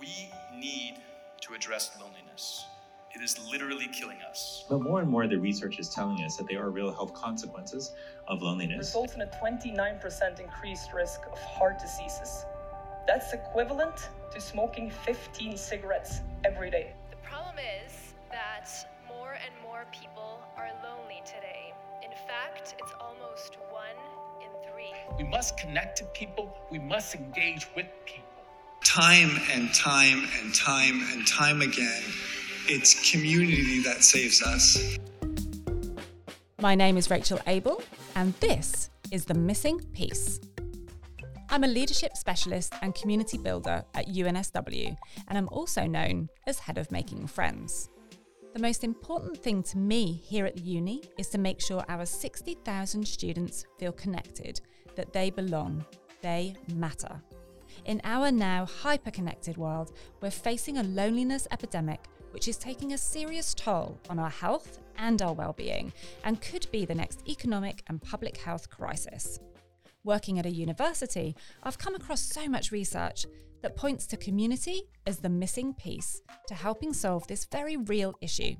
We need to address loneliness. It is literally killing us. But more and more, the research is telling us that there are real health consequences of loneliness. Results in a 29% increased risk of heart diseases. That's equivalent to smoking 15 cigarettes every day. The problem is that more and more people are lonely today. In fact, it's almost one in three. We must connect to people, we must engage with people. Time and time and time and time again, it's community that saves us. My name is Rachel Abel, and this is The Missing Piece. I'm a leadership specialist and community builder at UNSW, and I'm also known as Head of Making Friends. The most important thing to me here at the uni is to make sure our 60,000 students feel connected, that they belong, they matter. In our now hyper connected world, we're facing a loneliness epidemic which is taking a serious toll on our health and our well-being and could be the next economic and public health crisis. Working at a university, I've come across so much research that points to community as the missing piece to helping solve this very real issue.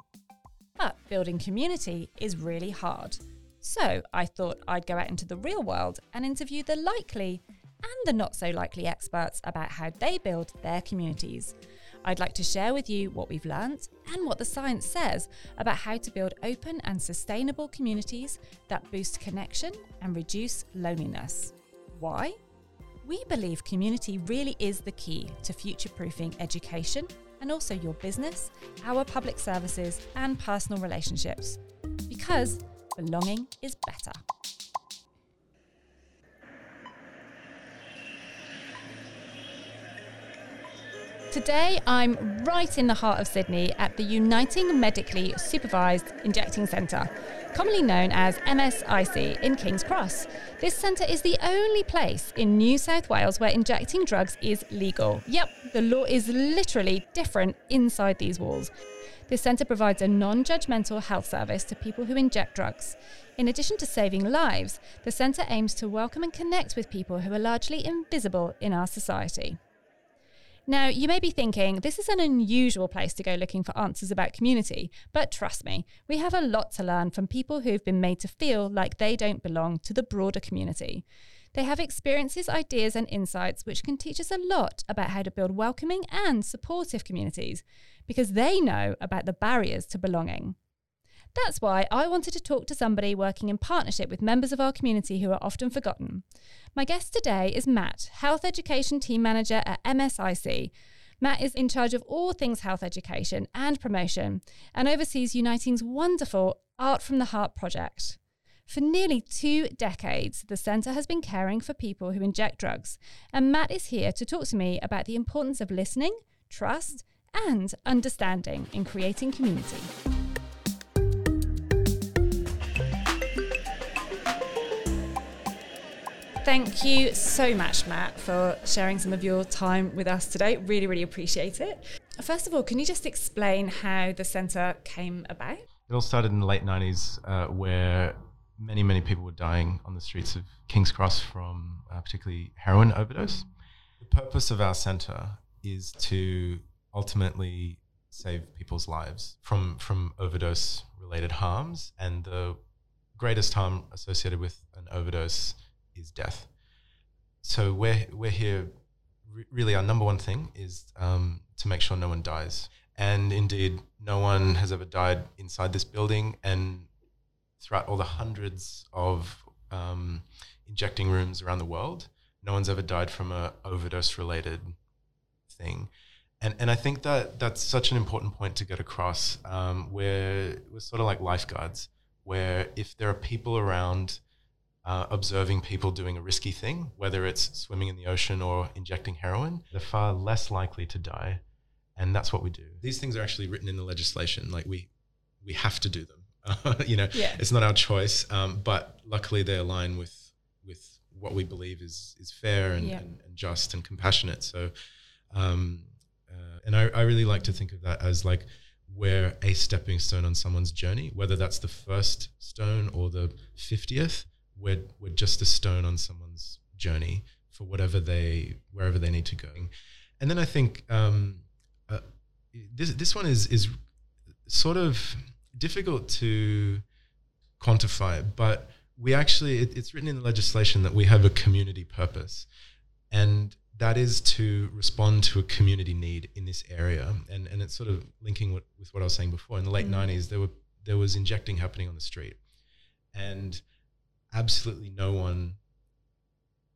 But building community is really hard. So I thought I'd go out into the real world and interview the likely and the not so likely experts about how they build their communities. I'd like to share with you what we've learnt and what the science says about how to build open and sustainable communities that boost connection and reduce loneliness. Why? We believe community really is the key to future proofing education and also your business, our public services, and personal relationships. Because belonging is better. Today, I'm right in the heart of Sydney at the Uniting Medically Supervised Injecting Centre, commonly known as MSIC in King's Cross. This centre is the only place in New South Wales where injecting drugs is legal. Yep, the law is literally different inside these walls. This centre provides a non judgmental health service to people who inject drugs. In addition to saving lives, the centre aims to welcome and connect with people who are largely invisible in our society. Now, you may be thinking this is an unusual place to go looking for answers about community, but trust me, we have a lot to learn from people who've been made to feel like they don't belong to the broader community. They have experiences, ideas, and insights which can teach us a lot about how to build welcoming and supportive communities because they know about the barriers to belonging. That's why I wanted to talk to somebody working in partnership with members of our community who are often forgotten. My guest today is Matt, Health Education Team Manager at MSIC. Matt is in charge of all things health education and promotion and oversees Uniting's wonderful Art from the Heart project. For nearly two decades, the centre has been caring for people who inject drugs, and Matt is here to talk to me about the importance of listening, trust, and understanding in creating community. Thank you so much, Matt, for sharing some of your time with us today. Really, really appreciate it. First of all, can you just explain how the centre came about? It all started in the late 90s, uh, where many, many people were dying on the streets of King's Cross from uh, particularly heroin overdose. The purpose of our centre is to ultimately save people's lives from, from overdose related harms. And the greatest harm associated with an overdose is death. So we're we're here. Re- really, our number one thing is um, to make sure no one dies. And indeed, no one has ever died inside this building. And throughout all the hundreds of um, injecting rooms around the world, no one's ever died from a overdose related thing. And, and I think that that's such an important point to get across. Um, where we're sort of like lifeguards, where if there are people around uh, observing people doing a risky thing, whether it's swimming in the ocean or injecting heroin, they're far less likely to die. And that's what we do. These things are actually written in the legislation. Like we, we have to do them. Uh, you know, Yeah. it's not our choice. Um, but luckily, they align with with what we believe is is fair and, Yeah. and, and just and compassionate. So, um, uh, and I, I really like to think of that as like we're a stepping stone on someone's journey, whether that's the first stone or the fiftieth we're, we're just a stone on someone's journey for whatever they wherever they need to go and then I think um, uh, this this one is is sort of difficult to quantify, but we actually it, it's written in the legislation that we have a community purpose, and that is to respond to a community need in this area, and and it's sort of linking with, with what I was saying before. In the late Mm. '90s, there were there was injecting happening on the street, and absolutely no one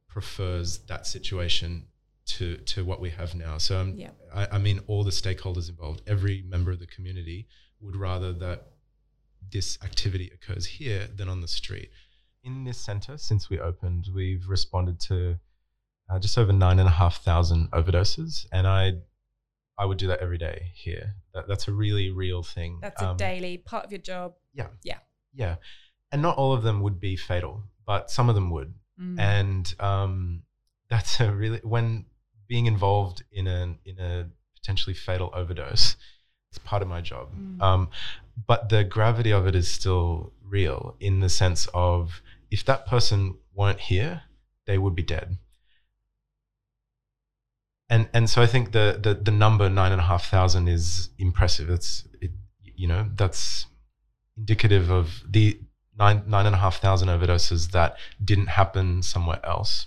prefers that situation to to what we have now. So um, Yeah. I, I mean, all the stakeholders involved, every member of the community would rather that this activity occurs here than on the street. In this center, since we opened, we've responded to uh, just over nine and a half thousand overdoses, and I I would do that every day here. That, that's a really real thing. That's a Um, daily part of your job. Yeah. Yeah. Yeah. And not all of them would be fatal, but some of them would. Mm. And um, that's a really when being involved in a in a potentially fatal overdose, it's part of my job. Mm. Um, but the gravity of it is still real in the sense of if that person weren't here, they would be dead. And and so I think the the, the number nine and a half thousand is impressive. It's it, you know that's indicative of the nine nine and a half thousand overdoses that didn't happen somewhere else,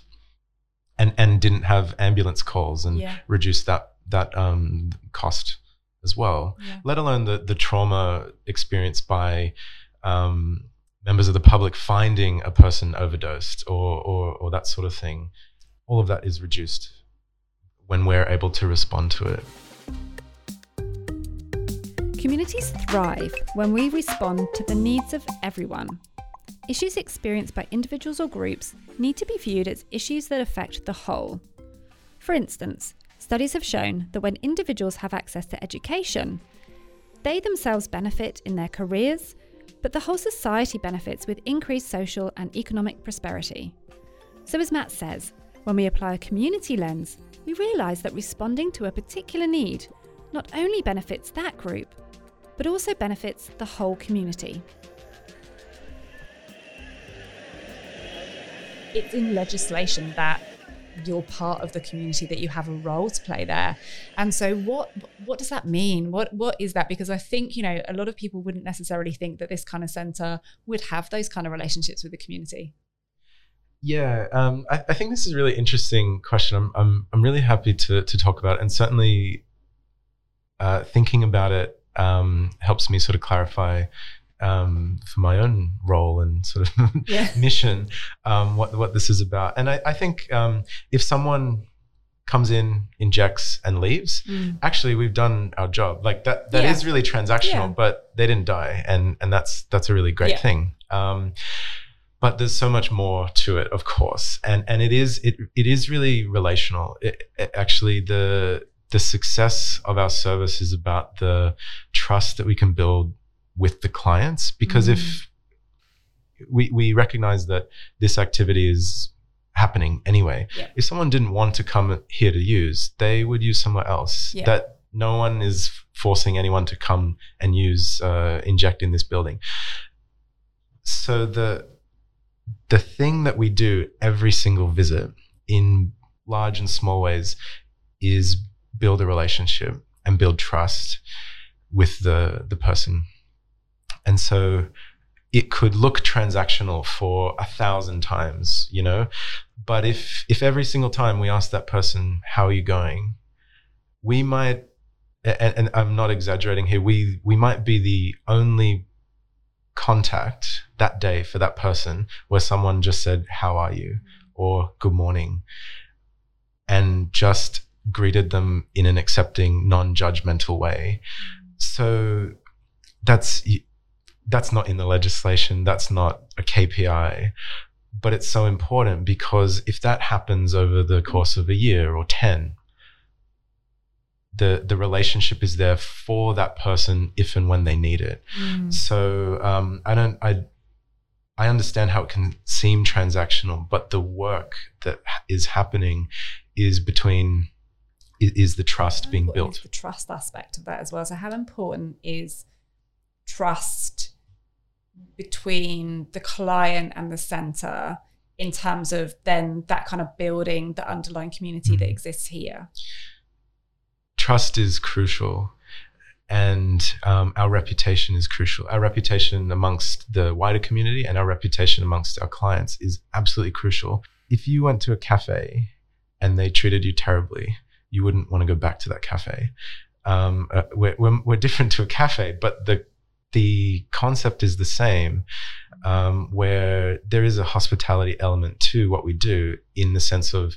and and didn't have ambulance calls and Yeah. reduce that that um, cost as well. Yeah. Let alone the the trauma experienced by um, members of the public finding a person overdosed or, or or that sort of thing. All of that is reduced when we're able to respond to it. Communities thrive when we respond to the needs of everyone. Issues experienced by individuals or groups need to be viewed as issues that affect the whole. For instance, studies have shown that when individuals have access to education, they themselves benefit in their careers, but the whole society benefits with increased social and economic prosperity. So, as Matt says, when we apply a community lens, we realise that responding to a particular need not only benefits that group, but also benefits the whole community. it's in legislation that you're part of the community that you have a role to play there and so what what does that mean what what is that because i think you know a lot of people wouldn't necessarily think that this kind of center would have those kind of relationships with the community Yeah, um, I, I think this is a really interesting question. I'm, I'm, I'm really happy to, to talk about it. And certainly uh, thinking about it um, helps me sort of clarify um, for my own role and sort of Yeah. mission um, what, what this is about. And I, I think um, if someone comes in, injects, and leaves, actually we've done our job. Like that, that is Yeah. really transactional, Yeah. but they didn't die. And, and that's, that's a really great thing. Um, but there's so much more to it of course and and it is it it is really relational it, it- actually the the success of our service is about the trust that we can build with the clients because if we we recognize that this activity is happening anyway Yeah. if someone didn't want to come here to use they would use somewhere else Yeah. that no one is forcing anyone to come and use uh, inject in this building so the the thing that we do every single visit in large and small ways is build a relationship and build trust with the the person. And so it could look transactional for a thousand times you know? But if if every single time we ask that person how are you going? we might and, and i'm not exaggerating here we we might be the only contact that day for that person where someone just said how are you? or good morning and just greeted them in an accepting non-judgmental way so that's that's not in the legislation that's not a kpi but it's so important because if that happens over the course of a year or 10 the the relationship is there for that person if and when they need it. So um, I don't I I understand how it can seem transactional, but the work that is happening is between i- is the trust being built. the trust aspect of that as well so how important is trust between the client and the center in terms of then that kind of building the underlying community that Mhm. exists here trust is crucial and um, our reputation is crucial. Our reputation amongst the wider community and our reputation amongst our clients is absolutely crucial. If you went to a cafe and they treated you terribly, you wouldn't want to go back to that cafe. Um, uh, we're, we're, we're, different to a cafe, but the the concept is the same, um, where there is a hospitality element to what we do in the sense of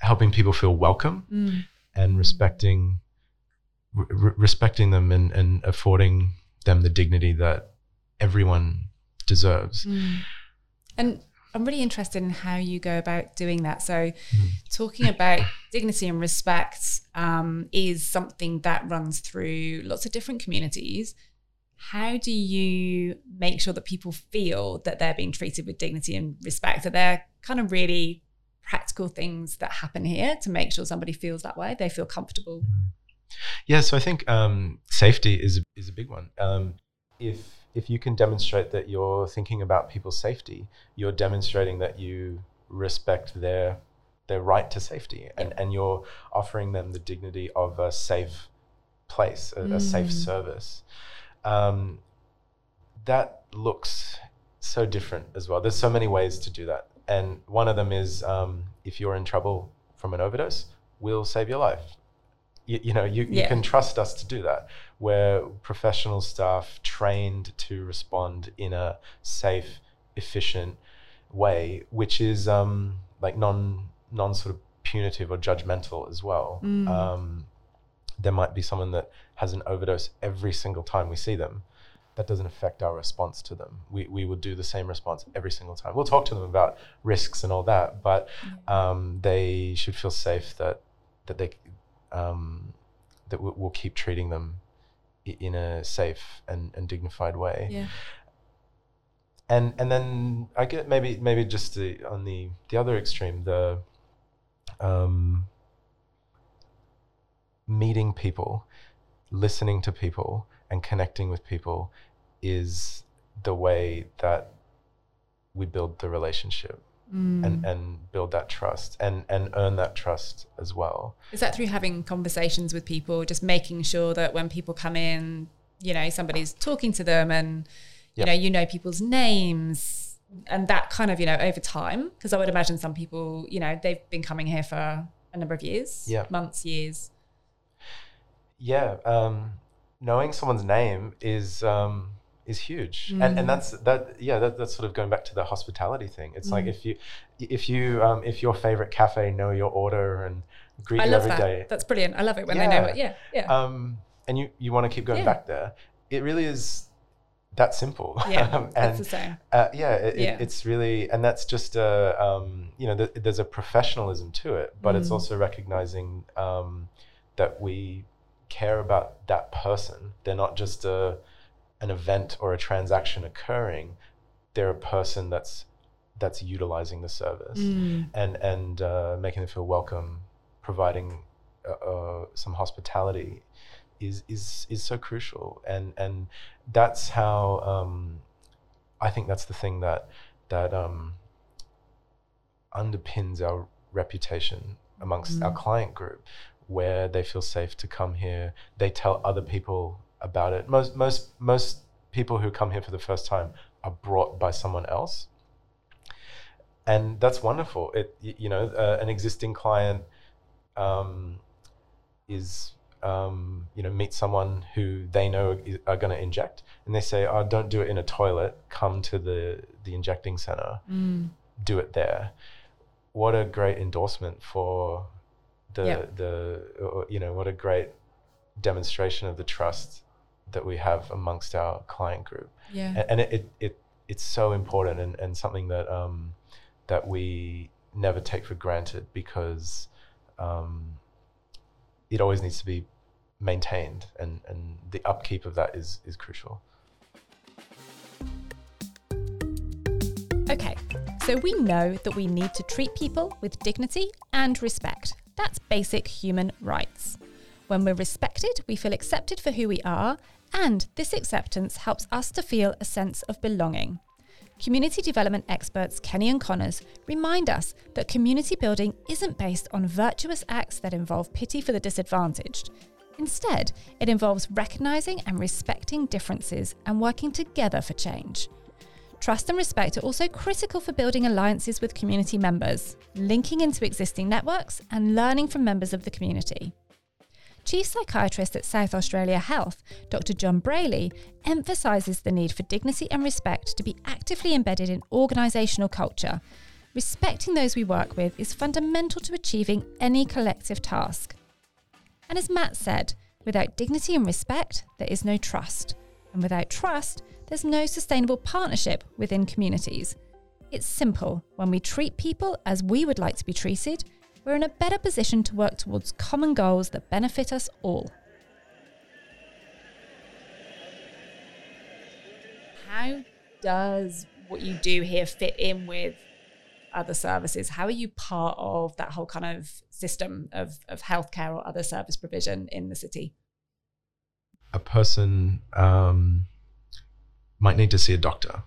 helping people feel welcome mm. and respecting re- respecting them and, and affording them the dignity that everyone deserves. Mm. And I'm really interested in how you go about doing that. So, mm. talking about dignity and respect um, is something that runs through lots of different communities. How do you make sure that people feel that they're being treated with dignity and respect? Are there kind of really practical things that happen here to make sure somebody feels that way? They feel comfortable. Mm. Yeah, so I think um, safety is is a big one. Um, if if you can demonstrate that you're thinking about people's safety, you're demonstrating that you respect their their right to safety, and and you're offering them the dignity of a safe place, a, mm. a safe mm. service. Um, that looks so different as well. There's so many ways to do that, and one of them is um, if you're in trouble from an overdose, we'll save your life you, you know, you, yeah. you can trust us to do that. We're professional staff trained to respond in a safe, efficient way, which is um, like non non sort of punitive or judgmental as well. Mm. Um, there might be someone that has an overdose every single time we see them. That doesn't affect our response to them. We, we would do the same response every single time. We'll talk to them about risks and all that, but um, they should feel safe that that they um, that we'll, we'll, keep treating them in a safe and, and dignified way. Yeah. And and then I get maybe maybe just the, on the the other extreme the um, meeting people, listening to people, and connecting with people is the way that we build the relationship mm. and and build that trust and and earn that trust as well. Is that through having conversations with people, just making sure that when people come in, you know, somebody's talking to them and you yep. know, you know people's names and that kind of, you know, over time because I would imagine some people, you know, they've been coming here for a number of years, yeah. months, years. Yeah, um, knowing someone's name is um, is huge mm. and and that's that yeah that, that's sort of going back to the hospitality thing it's mm. like if you if you um, if your favorite cafe know your order and greet I you every that. day. that's brilliant i love it when yeah. they know it yeah yeah um, and you you want to keep going yeah. back there it really is that simple yeah and that's the same uh, yeah, it, yeah. It, it's really and that's just a um, you know the, there's a professionalism to it but mm. it's also recognizing um, that we care about that person they're not just a an event or a transaction occurring, they're a person that's that's utilizing the service mm. and and uh, making them feel welcome, providing uh, uh, some hospitality is is is so crucial and and that's how um, I think that's the thing that that um, underpins our reputation amongst mm. our client group where they feel safe to come here they tell other people about it. Most most most people who come here for the first time are brought by someone else, and that's wonderful. It you know uh, an existing client um, is um, you know meet someone who they know are going to inject, and they say, "Oh, don't do it in a toilet. Come to the the injecting center. Mm. Do it there." What a great endorsement for the the you know what a great demonstration of the trust that we have amongst our client group. Yeah. And, and it, it, it, it's so important and, and something that um, that we never take for granted because um, it always needs to be maintained and, and the upkeep of that is, is crucial. Okay, so we know that we need to treat people with dignity and respect. That's basic human rights. When we're respected, we feel accepted for who we are, and this acceptance helps us to feel a sense of belonging. Community development experts Kenny and Connors remind us that community building isn't based on virtuous acts that involve pity for the disadvantaged. Instead, it involves recognizing and respecting differences and working together for change. Trust and respect are also critical for building alliances with community members, linking into existing networks, and learning from members of the community. Chief Psychiatrist at South Australia Health, Dr. John Brayley, emphasises the need for dignity and respect to be actively embedded in organisational culture. Respecting those we work with is fundamental to achieving any collective task. And as Matt said, without dignity and respect, there is no trust. And without trust, there's no sustainable partnership within communities. It's simple. When we treat people as we would like to be treated, we're in a better position to work towards common goals that benefit us all. How does what you do here fit in with other services? How are you part of that whole kind of system of, of healthcare or other service provision in the city? A person um, might need to see a doctor,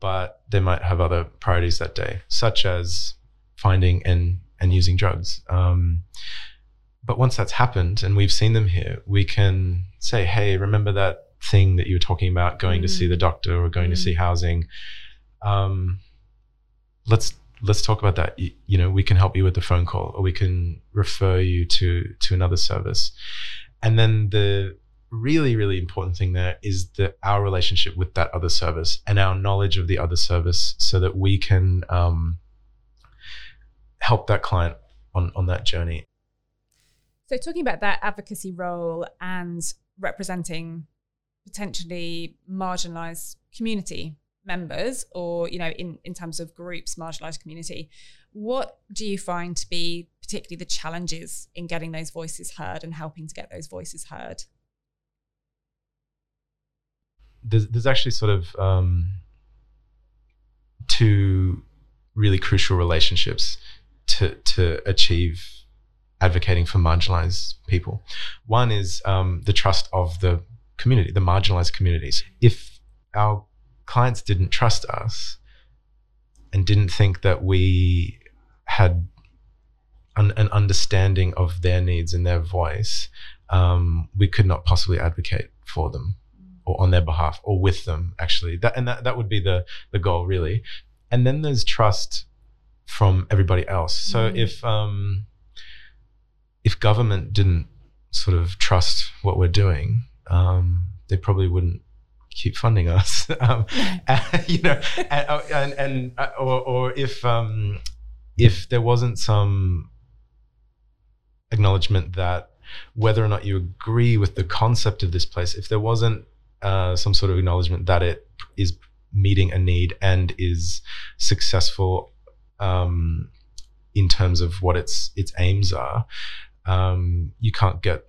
but they might have other priorities that day, such as finding and and using drugs. Um, but once that's happened and we've seen them here, we can say, hey, remember that thing that you were talking about going mm. to see the mm. doctor or going mm. to see housing? Um, let's let's talk about that. You, you, know, we can help you with the phone call, or we can refer you to to another service. And then the really really important thing there is that our relationship with that other service and our knowledge of the other service, so that we can um, help that client on on that journey. So talking about that advocacy role and representing potentially marginalized community members or you know in in terms of groups marginalized community what do you find to be particularly the challenges in getting those voices heard and helping to get those voices heard there's, there's actually sort of um, two really crucial relationships to to achieve advocating for marginalized people. One is um, the trust of the community, the marginalized communities. If our clients didn't trust us and didn't think that we had an, an understanding of their needs and their voice, um, we could not possibly advocate for them or on their behalf or with them actually that and that, that would be the the goal really and then there's trust from everybody else. So mm. if um, if government didn't sort of trust what we're doing, um, they probably wouldn't keep funding us. um, and, you know, and, uh, and, and uh, or, or if um, if there wasn't some acknowledgement that whether or not you agree with the concept of this place, if there wasn't uh, some sort of acknowledgement that it is meeting a need and is successful um, in terms of what its its aims are, um, you can't get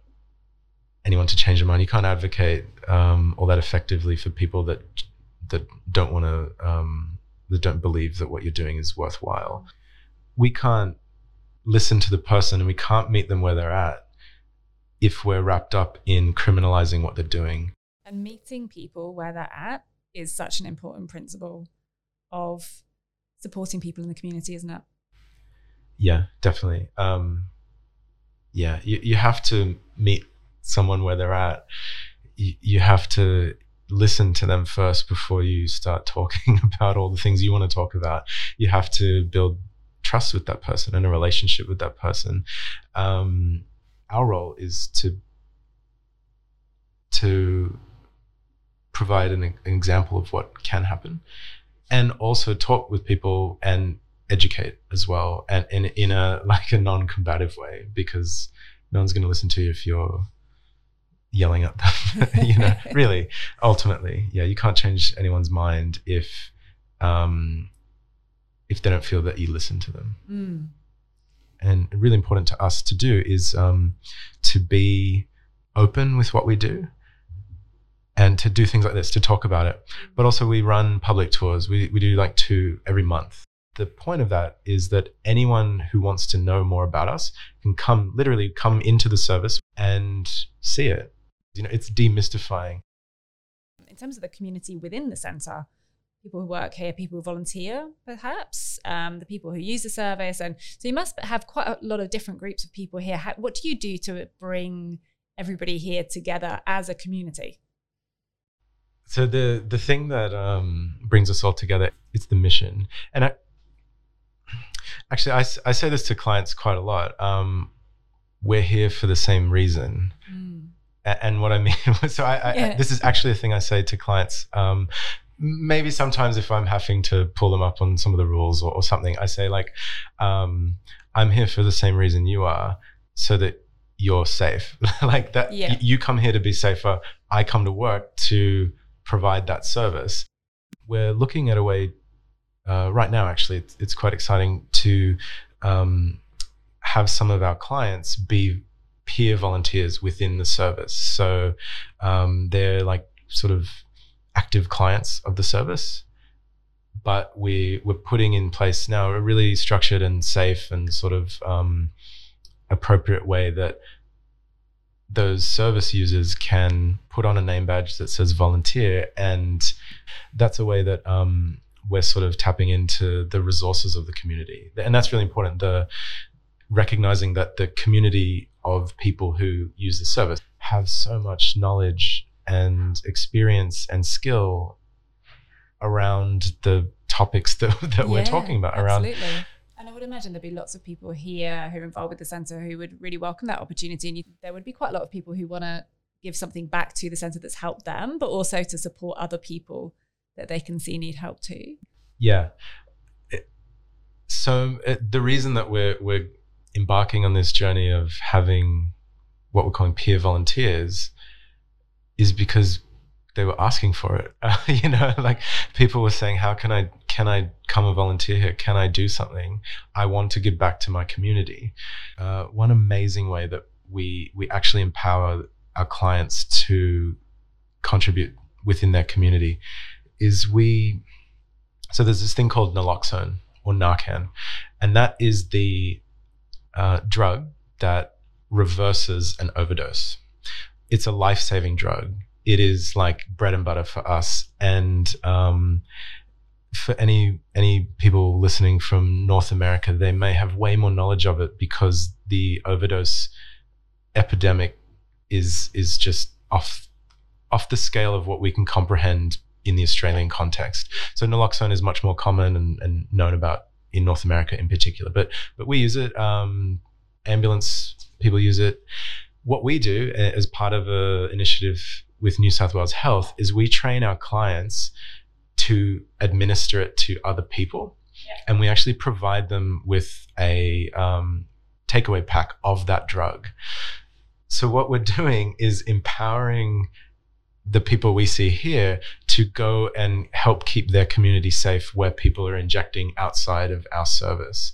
anyone to change their mind. You can't advocate um, all that effectively for people that that don't want to um, that don't believe that what you're doing is worthwhile. We can't listen to the person and we can't meet them where they're at if we're wrapped up in criminalizing what they're doing. And meeting people where they're at is such an important principle of supporting people in the community, isn't it? Yeah, definitely. Um, yeah, you, you have to meet someone where they're at. You, you have to listen to them first before you start talking about all the things you want to talk about. You have to build trust with that person and a relationship with that person. Um, our role is to to provide an, an, example of what can happen and also talk with people and educate as well and in, in a like a non-combative way because no one's going to listen to you if you're yelling at them you know really ultimately yeah you can't change anyone's mind if um if they don't feel that you listen to them mm. and really important to us to do is um to be open with what we do and to do things like this to talk about it. But also, we run public tours. We, we do like two every month. The point of that is that anyone who wants to know more about us can come, literally come into the service and see it. You know, it's demystifying. In terms of the community within the centre, people who work here, people who volunteer, perhaps, um, the people who use the service. And so you must have quite a lot of different groups of people here. How, what do you do to bring everybody here together as a community? So the the thing that um, brings us all together is the mission, and I, actually I, I say this to clients quite a lot. Um, we're here for the same reason. Mm. And what I mean, so I, I yeah. this is actually a thing I say to clients. Um, maybe sometimes if I'm having to pull them up on some of the rules or, or something, I say like, um, I'm here for the same reason you are, so that you're safe. like that, yeah. y- you come here to be safer. I come to work to provide that service. We're looking at a way uh, right now. Actually, it's, it's quite exciting to um, have some of our clients be peer volunteers within the service. So um, they're like sort of active clients of the service. But we we're putting in place now a really structured and safe and sort of um, appropriate way that those service users can put on a name badge that says volunteer, and that's a way that um, we're sort of tapping into the resources of the community, and that's really important. The recognizing that the community of people who use the service have so much knowledge and experience and skill around the topics that, that yeah, we're talking about absolutely. And I would imagine there'd be lots of people here who are involved with the centre who would really welcome that opportunity. And you, there would be quite a lot of people who want to give something back to the centre that's helped them, but also to support other people that they can see need help too. Yeah. so it, the reason that we're we're embarking on this journey of having what we're calling peer volunteers is because they were asking for it. Uh, you know, like people were saying, "How can I can I come and volunteer here? Can I do something? I want to give back to my community." Uh, one amazing way that we we actually empower our clients to contribute within their community is we. So there's this thing called naloxone or Narcan, and that is the uh, drug that reverses an overdose. It's a life saving drug. It is like bread and butter for us. And um, for any any people listening from North America, they may have way more knowledge of it because the overdose epidemic is is just off off the scale of what we can comprehend in the Australian context. So naloxone is much more common and, and known about in North America in particular. But but we use it. Um, ambulance people use it. What we do as part of an initiative with New South Wales Health is we train our clients to administer it to other people, yeah. and we actually provide them with a um, takeaway pack of that drug. So what we're doing is empowering the people we see here to go and help keep their community safe where people are injecting outside of our service.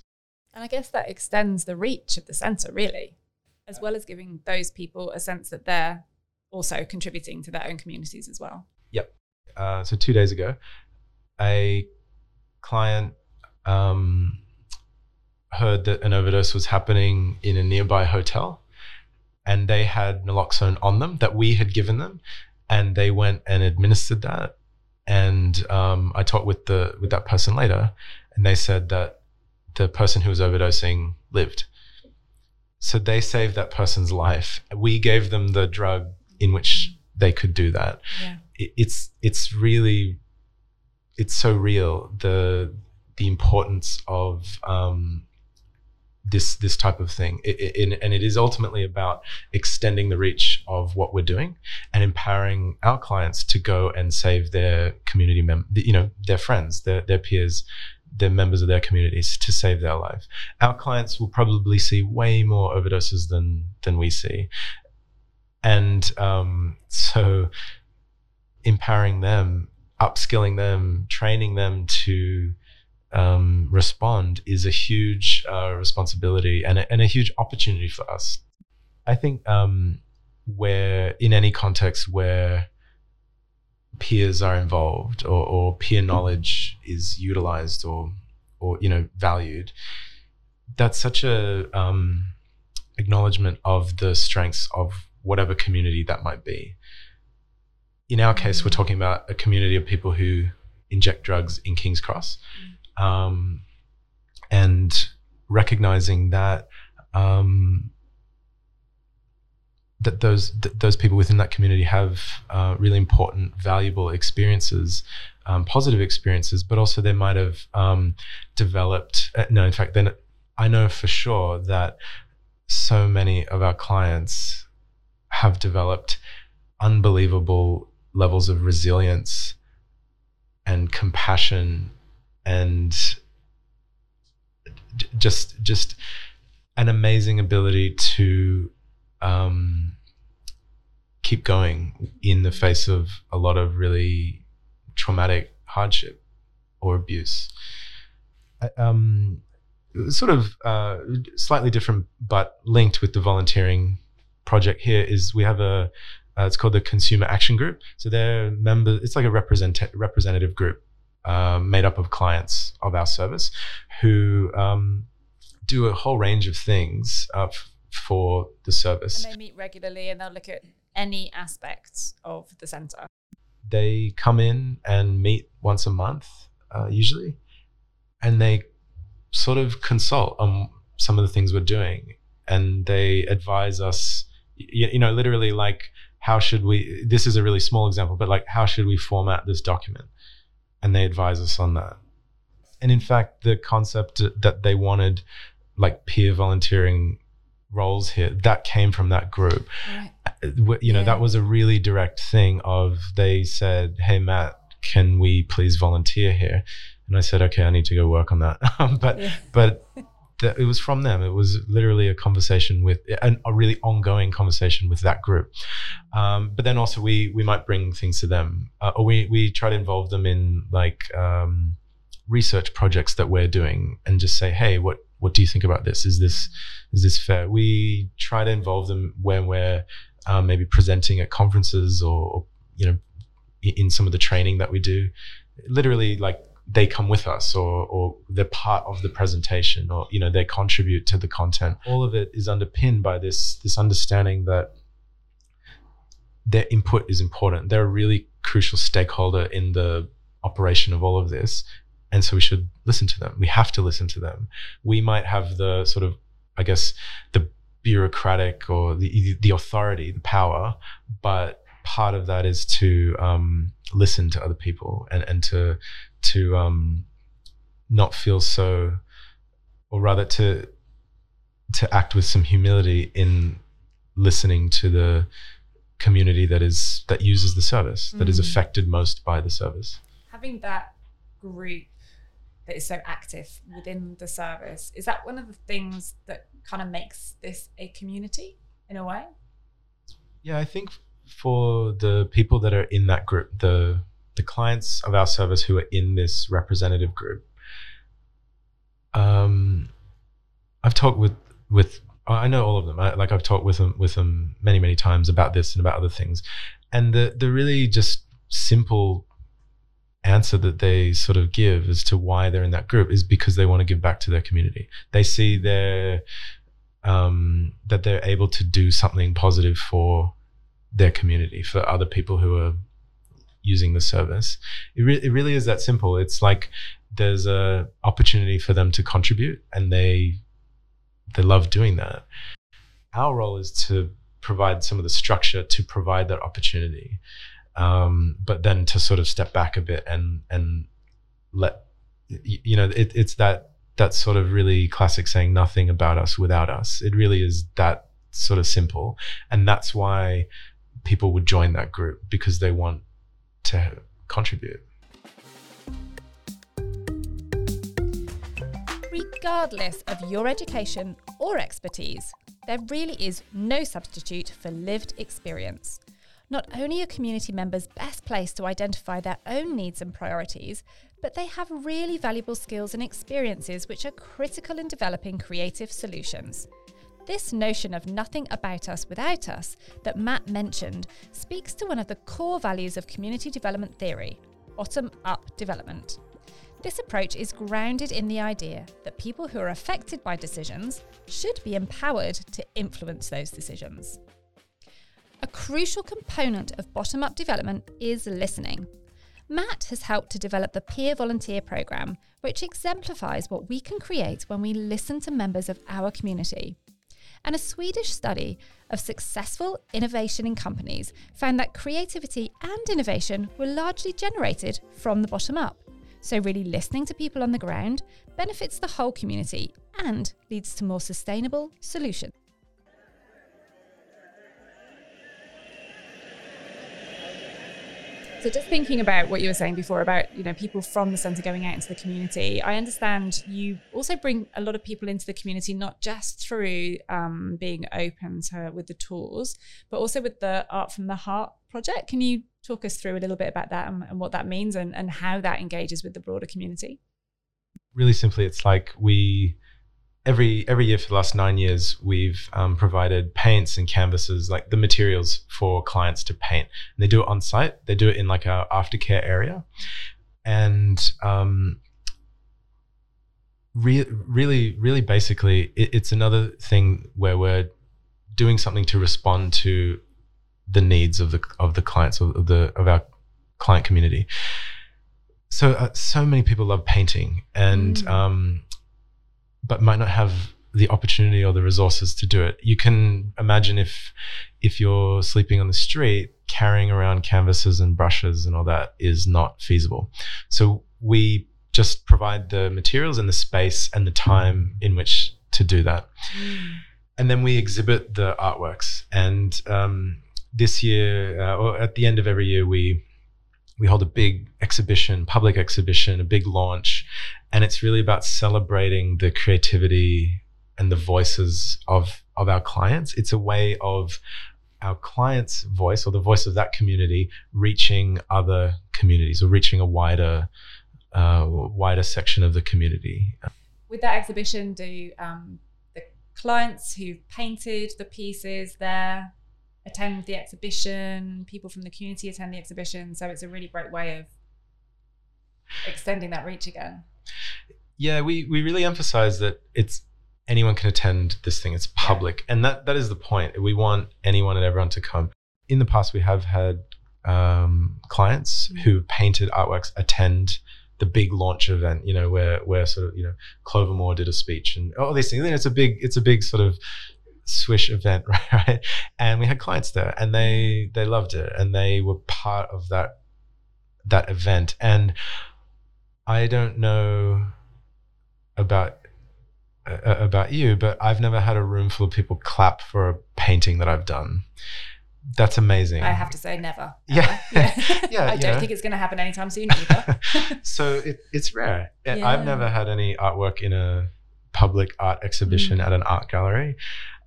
And I guess that extends the reach of the centre, really, as well as giving those people a sense that they're also contributing to their own communities as well. Yep. Uh, so, two days ago, a client um, heard that an overdose was happening in a nearby hotel and they had naloxone on them that we had given them and they went and administered that. And um, I talked with the with that person later, and they said that the person who was overdosing lived. So they saved that person's life. We gave them the drug in which they could do that. Yeah. It, it's it's really it's so real the the importance of um, this this type of thing it, it, and it is ultimately about extending the reach of what we're doing and empowering our clients to go and save their community mem- you know their friends their, their peers their members of their communities to save their life our clients will probably see way more overdoses than than we see and um, so empowering them upskilling them training them to um, respond is a huge uh, responsibility and a, and a huge opportunity for us. I think um, where in any context where peers are involved or, or peer knowledge is utilized or or you know valued, that's such a um, acknowledgement of the strengths of whatever community that might be. In our case, we're talking about a community of people who inject drugs in King's Cross, um, and recognizing that um, that those th- those people within that community have uh, really important, valuable experiences, um, positive experiences, but also they might have um, developed. Uh, no, in fact, then I know for sure that so many of our clients have developed unbelievable levels of resilience and compassion and just just an amazing ability to um, keep going in the face of a lot of really traumatic hardship or abuse. Um, sort of uh, slightly different, but linked with the volunteering project here is we have a uh, it's called the Consumer Action Group. So they're members. It's like a represent representative group um, made up of clients of our service who um, do a whole range of things uh, f- for the service. And they meet regularly and they'll look at any aspects of the centre. They come in and meet once a month, uh, usually, and they sort of consult on some of the things we're doing. And they advise us, you, you know, literally like, how should we, this is a really small example, but like, how should we format this document? And they advise us on that. And in fact, the concept that they wanted, like peer volunteering roles here that came from that group right. Uh, you know yeah. that was a really direct thing of they said hey matt can we please volunteer here and i said okay i need to go work on that but yeah. but the, it was from them it was literally a conversation with an, a really ongoing conversation with that group um, but then also we we might bring things to them uh, or we we try to involve them in like um, research projects that we're doing and just say hey what what do you think about this? Is this is this fair? We try to involve them when we're um, maybe presenting at conferences or, or you know in some of the training that we do. Literally, like they come with us or or they're part of the presentation or you know they contribute to the content. All of it is underpinned by this this understanding that their input is important. They're a really crucial stakeholder in the operation of all of this and so we should listen to them we have to listen to them we might have the sort of i guess the bureaucratic or the the authority the power but part of that is to um, listen to other people and and to to um, not feel so or rather to to act with some humility in listening to the community that is that uses the service mm. that is mm. affected most by the service having that group that is so active within the service. Is that one of the things that kind of makes this a community in a way? Yeah, I think for the people that are in that group, the the clients of our service who are in this representative group, um, I've talked with with I know all of them. I, like I've talked with them with them many many times about this and about other things, and the the really just simple answer that they sort of give as to why they're in that group is because they want to give back to their community. They see their um, that they're able to do something positive for their community, for other people who are using the service. It, re- it really is that simple. It's like there's a opportunity for them to contribute, and they they love doing that. Our role is to provide some of the structure to provide that opportunity um, but then to sort of step back a bit and and let you know it, it's that that sort of really classic saying nothing about us without us it really is that sort of simple and that's why people would join that group because they want to contribute regardless of your education or expertise there really is no substitute for lived experience not only are community members best placed to identify their own needs and priorities, but they have really valuable skills and experiences which are critical in developing creative solutions. This notion of nothing about us without us that Matt mentioned speaks to one of the core values of community development theory bottom up development. This approach is grounded in the idea that people who are affected by decisions should be empowered to influence those decisions. A crucial component of bottom up development is listening. Matt has helped to develop the Peer Volunteer Programme, which exemplifies what we can create when we listen to members of our community. And a Swedish study of successful innovation in companies found that creativity and innovation were largely generated from the bottom up. So, really listening to people on the ground benefits the whole community and leads to more sustainable solutions. So just thinking about what you were saying before about you know people from the centre going out into the community, I understand you also bring a lot of people into the community not just through um, being open to with the tours, but also with the Art from the Heart project. Can you talk us through a little bit about that and, and what that means and, and how that engages with the broader community? Really simply, it's like we every every year for the last nine years, we've um, provided paints and canvases, like the materials for clients to paint. And they do it on site. They do it in like our aftercare area, and um, re- really, really, basically, it, it's another thing where we're doing something to respond to the needs of the of the clients of the of our client community. So uh, so many people love painting, and mm. um, but might not have the opportunity or the resources to do it. You can imagine if if you're sleeping on the street, carrying around canvases and brushes and all that is not feasible. So we just provide the materials and the space and the time in which to do that. And then we exhibit the artworks. And um, this year, uh, or at the end of every year, we we hold a big exhibition, public exhibition, a big launch, and it's really about celebrating the creativity and the voices of of our clients. It's a way of our client's voice or the voice of that community reaching other communities or reaching a wider uh, wider section of the community. With that exhibition, do um, the clients who painted the pieces there attend the exhibition? People from the community attend the exhibition, so it's a really great way of extending that reach again. Yeah, we we really emphasize that it's anyone can attend this thing. It's public, yeah. and that that is the point. We want anyone and everyone to come. In the past, we have had um, clients mm-hmm. who painted artworks attend the big launch event. You know, where where sort of you know Clover Moore did a speech and all these things. And it's a big it's a big sort of swish event right and we had clients there and they they loved it and they were part of that that event and I don't know about uh, about you, but I've never had a room full of people clap for a painting that I've done. That's amazing. I have to say, never. Yeah, yeah. yeah I don't know. think it's going to happen anytime soon either. so it, it's rare. Yeah. I've never had any artwork in a public art exhibition mm. at an art gallery.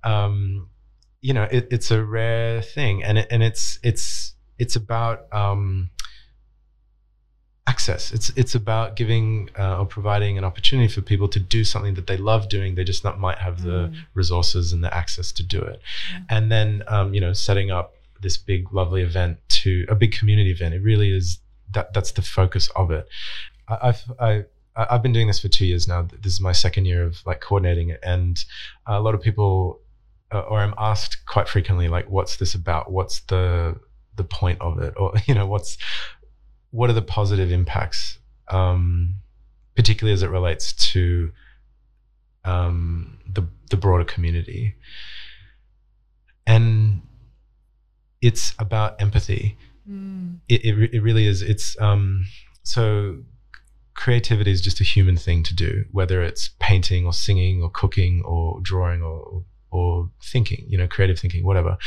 Um, you know, it, it's a rare thing, and it, and it's it's it's about um, access. It's it's about giving uh, or providing an opportunity for people to do something that they love doing. They just not might have mm. the resources and the access to do it. Mm. And then um, you know setting up this big lovely event to a big community event. It really is that that's the focus of it. I, I've I, I've been doing this for two years now. This is my second year of like coordinating it, and a lot of people, uh, or I'm asked quite frequently, like, "What's this about? What's the the point of it?" Or you know, what's what are the positive impacts, um, particularly as it relates to um, the the broader community, and it's about empathy. Mm. It, it, it really is. It's um, so creativity is just a human thing to do, whether it's painting or singing or cooking or drawing or or thinking, you know, creative thinking, whatever.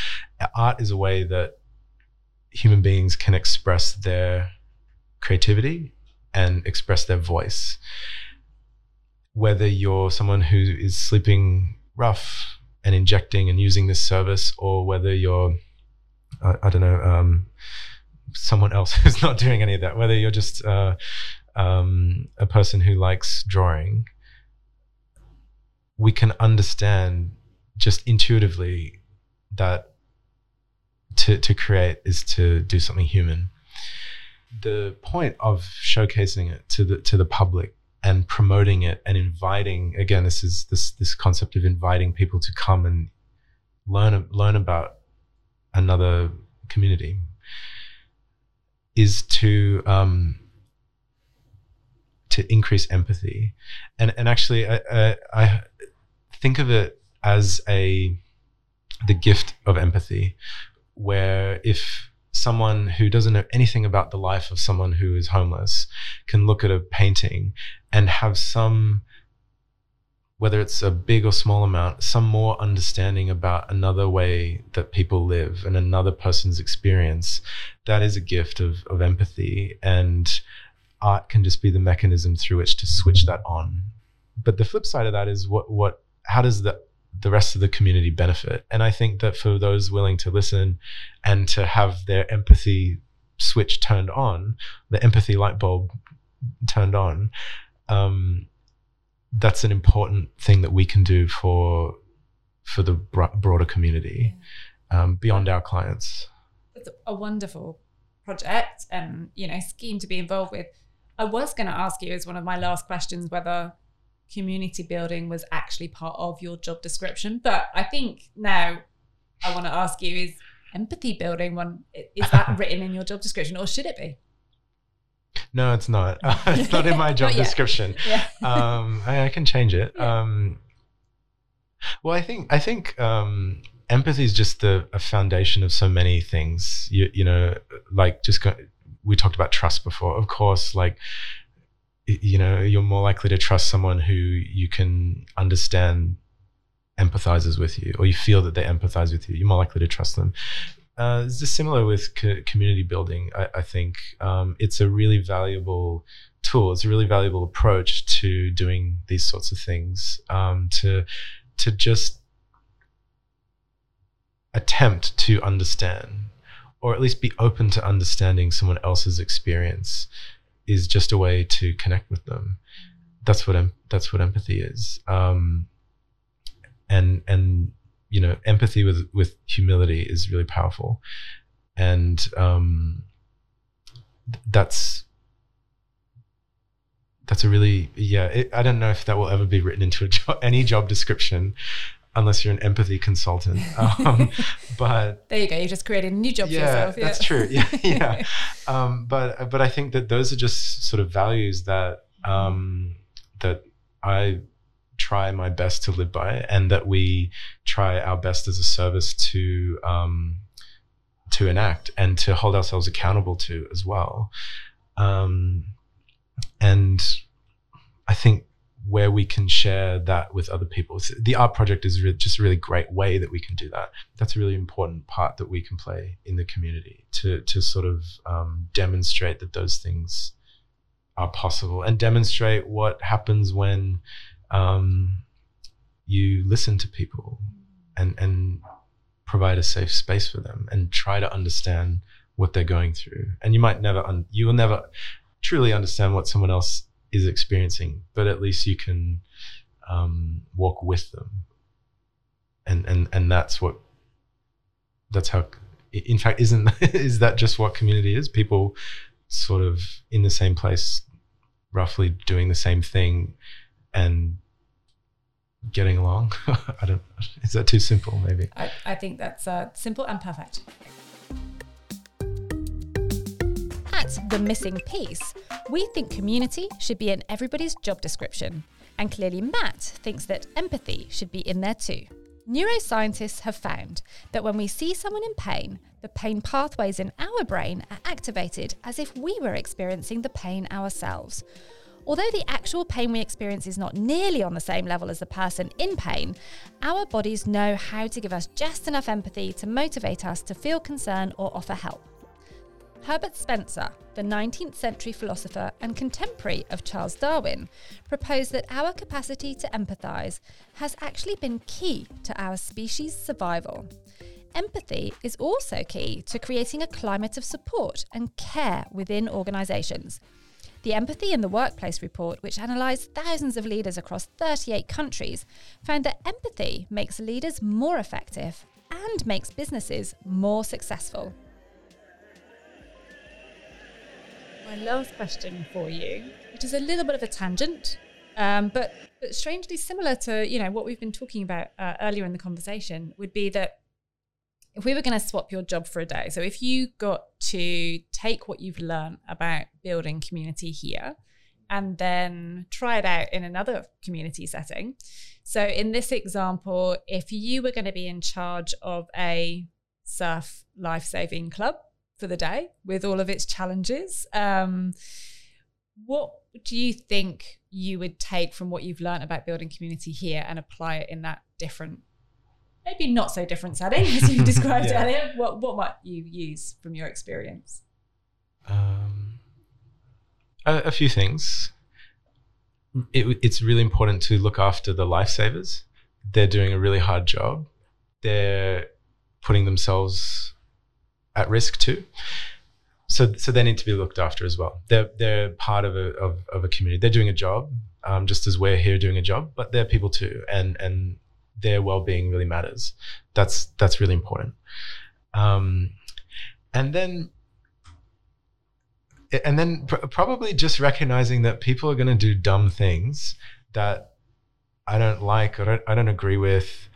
Art is a way that human beings can express their creativity and express their voice. Whether you're someone who is sleeping rough and injecting and using this service, or whether you're, I, I don't know, um, someone else who's not doing any of that, whether you're just uh, um, a person who likes drawing, we can understand just intuitively that to, to create is to do something human. The point of showcasing it to the to the public and promoting it and inviting again this is this this concept of inviting people to come and learn learn about another community is to um, to increase empathy, and and actually, I, I, I think of it as a the gift of empathy, where if someone who doesn't know anything about the life of someone who is homeless can look at a painting and have some whether it's a big or small amount, some more understanding about another way that people live and another person's experience, that is a gift of, of empathy. And art can just be the mechanism through which to switch that on. But the flip side of that is what what how does the the rest of the community benefit? And I think that for those willing to listen and to have their empathy switch turned on, the empathy light bulb turned on, um, that's an important thing that we can do for for the broader community um, beyond our clients. It's a wonderful project and you know scheme to be involved with. I was going to ask you as one of my last questions whether community building was actually part of your job description, but I think now I want to ask you is empathy building one is that written in your job description or should it be? No, it's not. Uh, it's not in my job description. Yeah. um, I, I, can change it. Yeah. Um, well, I think I think um, empathy is just the a foundation of so many things. You you know, like just go, we talked about trust before. Of course, like you know, you're more likely to trust someone who you can understand empathizes with you or you feel that they empathize with you you're more likely to trust them uh, it's just similar with co- community building. I, I think um, it's a really valuable tool. It's a really valuable approach to doing these sorts of things. Um, to to just attempt to understand, or at least be open to understanding someone else's experience, is just a way to connect with them. That's what em- that's what empathy is. Um, and and you know empathy with with humility is really powerful and um, that's that's a really yeah it, i don't know if that will ever be written into a jo- any job description unless you're an empathy consultant. Um, but there you go. You just created a new job yeah, for yourself yeah. that's true. Yeah yeah. Um, but but i think that those are just sort of values that um, that i try my best to live by, and that we try our best as a service to um, to enact and to hold ourselves accountable to as well. Um, and I think where we can share that with other people, the art project is just a really great way that we can do that. That's a really important part that we can play in the community to to sort of um, demonstrate that those things are possible and demonstrate what happens when um, you listen to people and and provide a safe space for them and try to understand what they're going through. And you might never un- you will never truly understand what someone else is experiencing, but at least you can um, walk with them. And and and that's what that's how in fact isn't is that just what community is people sort of in the same place roughly doing the same thing and getting along. I don't. Is that too simple? Maybe. I, I think that's uh, simple and perfect. At the missing piece, we think community should be in everybody's job description, and clearly Matt thinks that empathy should be in there too. Neuroscientists have found that when we see someone in pain, the pain pathways in our brain are activated as if we were experiencing the pain ourselves. Although the actual pain we experience is not nearly on the same level as the person in pain, our bodies know how to give us just enough empathy to motivate us to feel concern or offer help. Herbert Spencer, the 19th century philosopher and contemporary of Charles Darwin, proposed that our capacity to empathise has actually been key to our species' survival. Empathy is also key to creating a climate of support and care within organisations, the Empathy in the Workplace report, which analysed thousands of leaders across 38 countries, found that empathy makes leaders more effective and makes businesses more successful. My last question for you, which is a little bit of a tangent, um, but, but strangely similar to you know what we've been talking about uh, earlier in the conversation, would be that if we were going to swap your job for a day, so if you got to take what you've learned about building community here and then try it out in another community setting. So, in this example, if you were going to be in charge of a surf life saving club for the day with all of its challenges, um, what do you think you would take from what you've learned about building community here and apply it in that different, maybe not so different setting as you described Yeah. earlier? What, what might you use from your experience? Um, a, a few things. It, it's really important to look after the lifesavers. They're doing a really hard job. They're putting themselves at risk too. So, so they need to be looked after as well. They're they're part of a of, of a community. They're doing a job, um, just as we're here doing a job. But they're people too, and and their well being really matters. That's that's really important. Um, and then and then pr- probably just recognizing that people are going to do dumb things that I don't like or I don't agree with,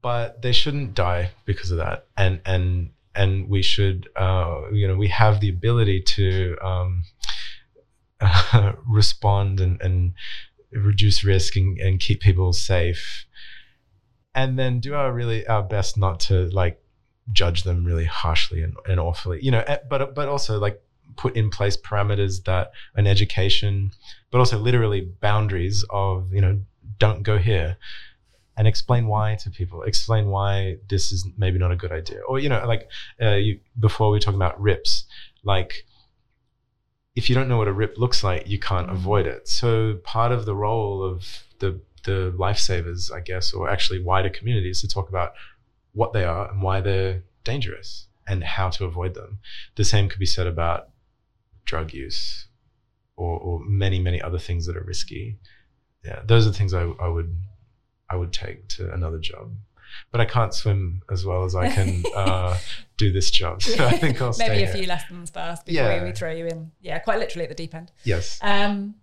but they shouldn't die because of that. And and and we should, uh, you know, we have the ability to um, respond and, and reduce risk and, and keep people safe, and then do our really our best not to like judge them really harshly and, and awfully, you know. But but also like put in place parameters that an education, but also literally boundaries of, you know, don't go here and explain why to people, explain why this is maybe not a good idea. Or, you know, like uh, you, before we were talking about rips, like if you don't know what a rip looks like, you can't avoid it. So part of the role of the, the lifesavers, I guess, or actually wider communities to talk about what they are and why they're dangerous and how to avoid them. The same could be said about drug use or, or many many other things that are risky yeah those are the things I, I would i would take to another job but i can't swim as well as i can uh, do this job so i think i'll stay maybe a here. few lessons first before Yeah. we throw you in. Yeah, quite literally at the deep end. yes Um,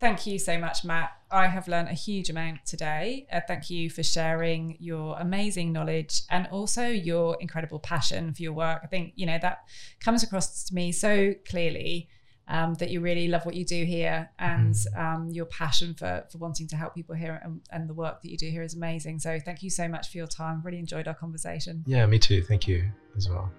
thank you so much, Matt. I have learned a huge amount today. Uh, thank you for sharing your amazing knowledge and also your incredible passion for your work. I think you know that comes across to me so clearly. Um, that you really love what you do here and um, your passion for, for wanting to help people here and, and the work that you do here is amazing. So, thank you so much for your time. Really enjoyed our conversation. yeah me too thank you as well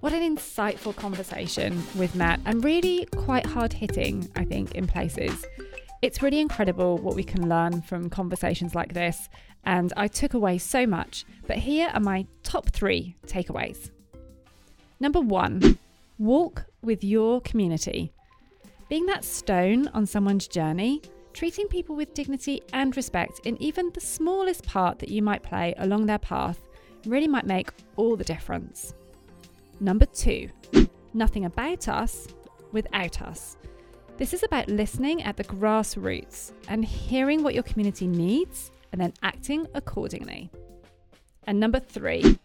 What an insightful conversation with Matt and really quite hard hitting, I think, in places. It's really incredible what we can learn from conversations like this, and I took away so much. But here are my top three takeaways. Number one, walk with your community. Being that stone on someone's journey, treating people with dignity and respect in even the smallest part that you might play along their path really might make all the difference. Number two, nothing about us without us. This is about listening at the grassroots and hearing what your community needs and then acting accordingly. And number three,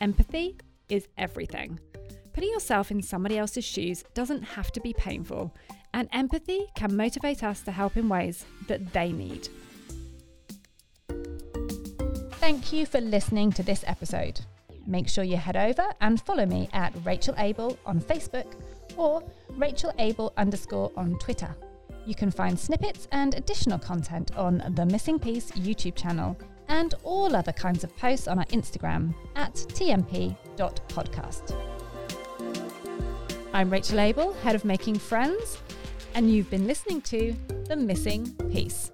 empathy is everything. Putting yourself in somebody else's shoes doesn't have to be painful, and empathy can motivate us to help in ways that they need. Thank you for listening to this episode. Make sure you head over and follow me at Rachel Abel on Facebook or Rachel Abel underscore on Twitter. You can find snippets and additional content on the Missing Piece YouTube channel and all other kinds of posts on our Instagram at tmp.podcast. I'm Rachel Abel, head of Making Friends, and you've been listening to The Missing Piece.